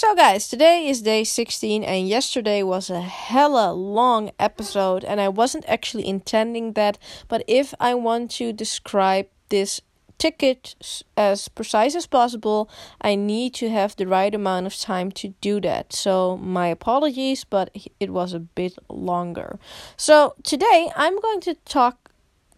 So, guys, today is day 16, and yesterday was a hella long episode, and I wasn't actually intending that. But if I want to describe this ticket as precise as possible, I need to have the right amount of time to do that. So, my apologies, but it was a bit longer. So, today I'm going to talk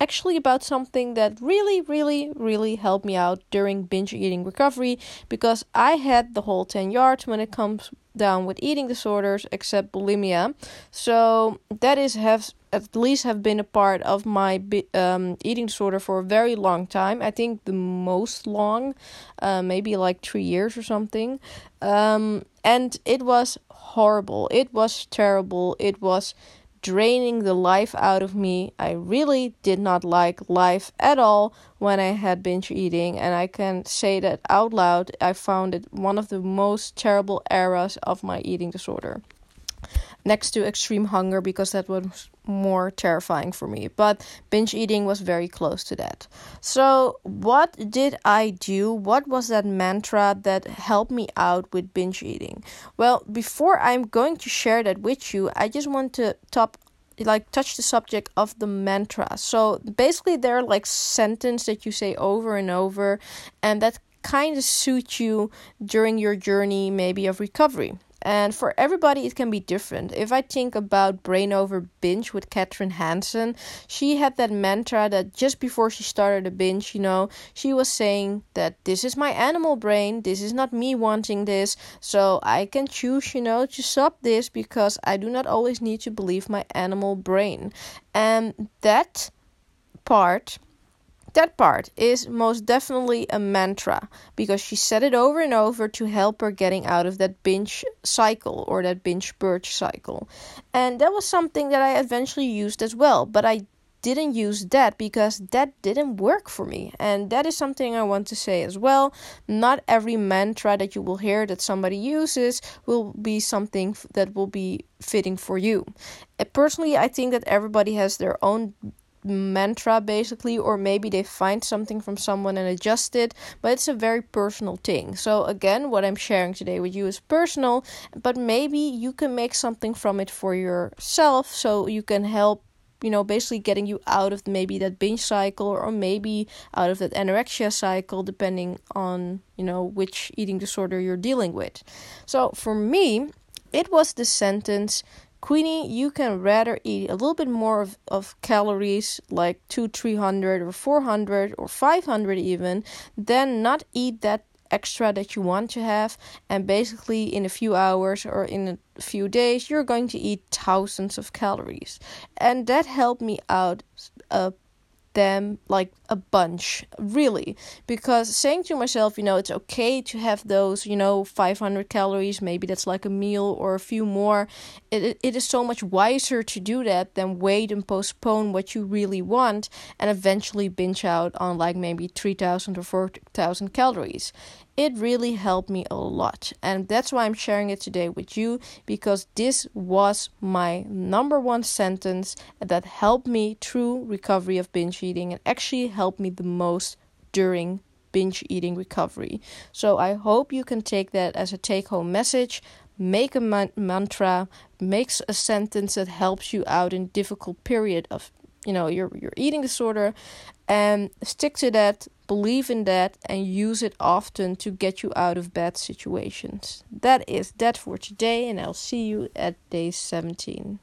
actually about something that really, really, really helped me out during binge eating recovery because I had the whole 10 yards when it comes down with eating disorders except bulimia. So that is have at least have been a part of my um, eating disorder for a very long time. I think the most long, uh, maybe like three years or something. Um, and it was horrible. It was terrible. It was draining the life out of me. I really did not like life at all when I had binge eating, and I can say that out loud. I found it one of the most terrible eras of my eating disorder next to extreme hunger because that was more terrifying for me. But binge eating was very close to that. So, what did I do? What was that mantra that helped me out with binge eating? Well, before I'm going to share that with you, I just want to top like touch the subject of the mantra. So basically they're like sentence that you say over and over and that kind of suit you during your journey maybe of recovery. And for everybody, it can be different. If I think about Brain Over Binge with Kathryn Hansen, she had that mantra that just before she started a binge, you know, she was saying that this is my animal brain, this is not me wanting this, so I can choose, you know, to stop this because I do not always need to believe my animal brain. And that part that part is most definitely a mantra because she said it over and over to help her getting out of that binge cycle or that binge purge cycle. And that was something that I eventually used as well, but I didn't use that because that didn't work for me. And that is something I want to say as well. Not every mantra that you will hear that somebody uses will be something that will be fitting for you. Uh, personally, I think that everybody has their own mantra basically or maybe they find something from someone and adjust it but it's a very personal thing. So again what i'm sharing today with you is personal but maybe you can make something from it for yourself so you can help you know basically getting you out of maybe that binge cycle or maybe out of that anorexia cycle depending on you know which eating disorder you're dealing with. So for me it was the sentence Queenie, you can rather eat a little bit more of, of calories, like two, three hundred, or four hundred, or five hundred even, than not eat that extra that you want to have. And basically, in a few hours or in a few days, you're going to eat thousands of calories. And that helped me out uh, them like a bunch, really. Because saying to myself, you know, it's okay to have those, you know, 500 calories, maybe that's like a meal or a few more. It, it is so much wiser to do that than wait and postpone what you really want and eventually binge out on like maybe 3,000 or 4,000 calories it really helped me a lot. And that's why I'm sharing it today with you because this was my number one sentence that helped me through recovery of binge eating and actually helped me the most during binge eating recovery. So I hope you can take that as a take home message. Make a man- mantra, makes a sentence that helps you out in difficult period of you know your your eating disorder and stick to that believe in that and use it often to get you out of bad situations. That is that for today and i'll see you at day 17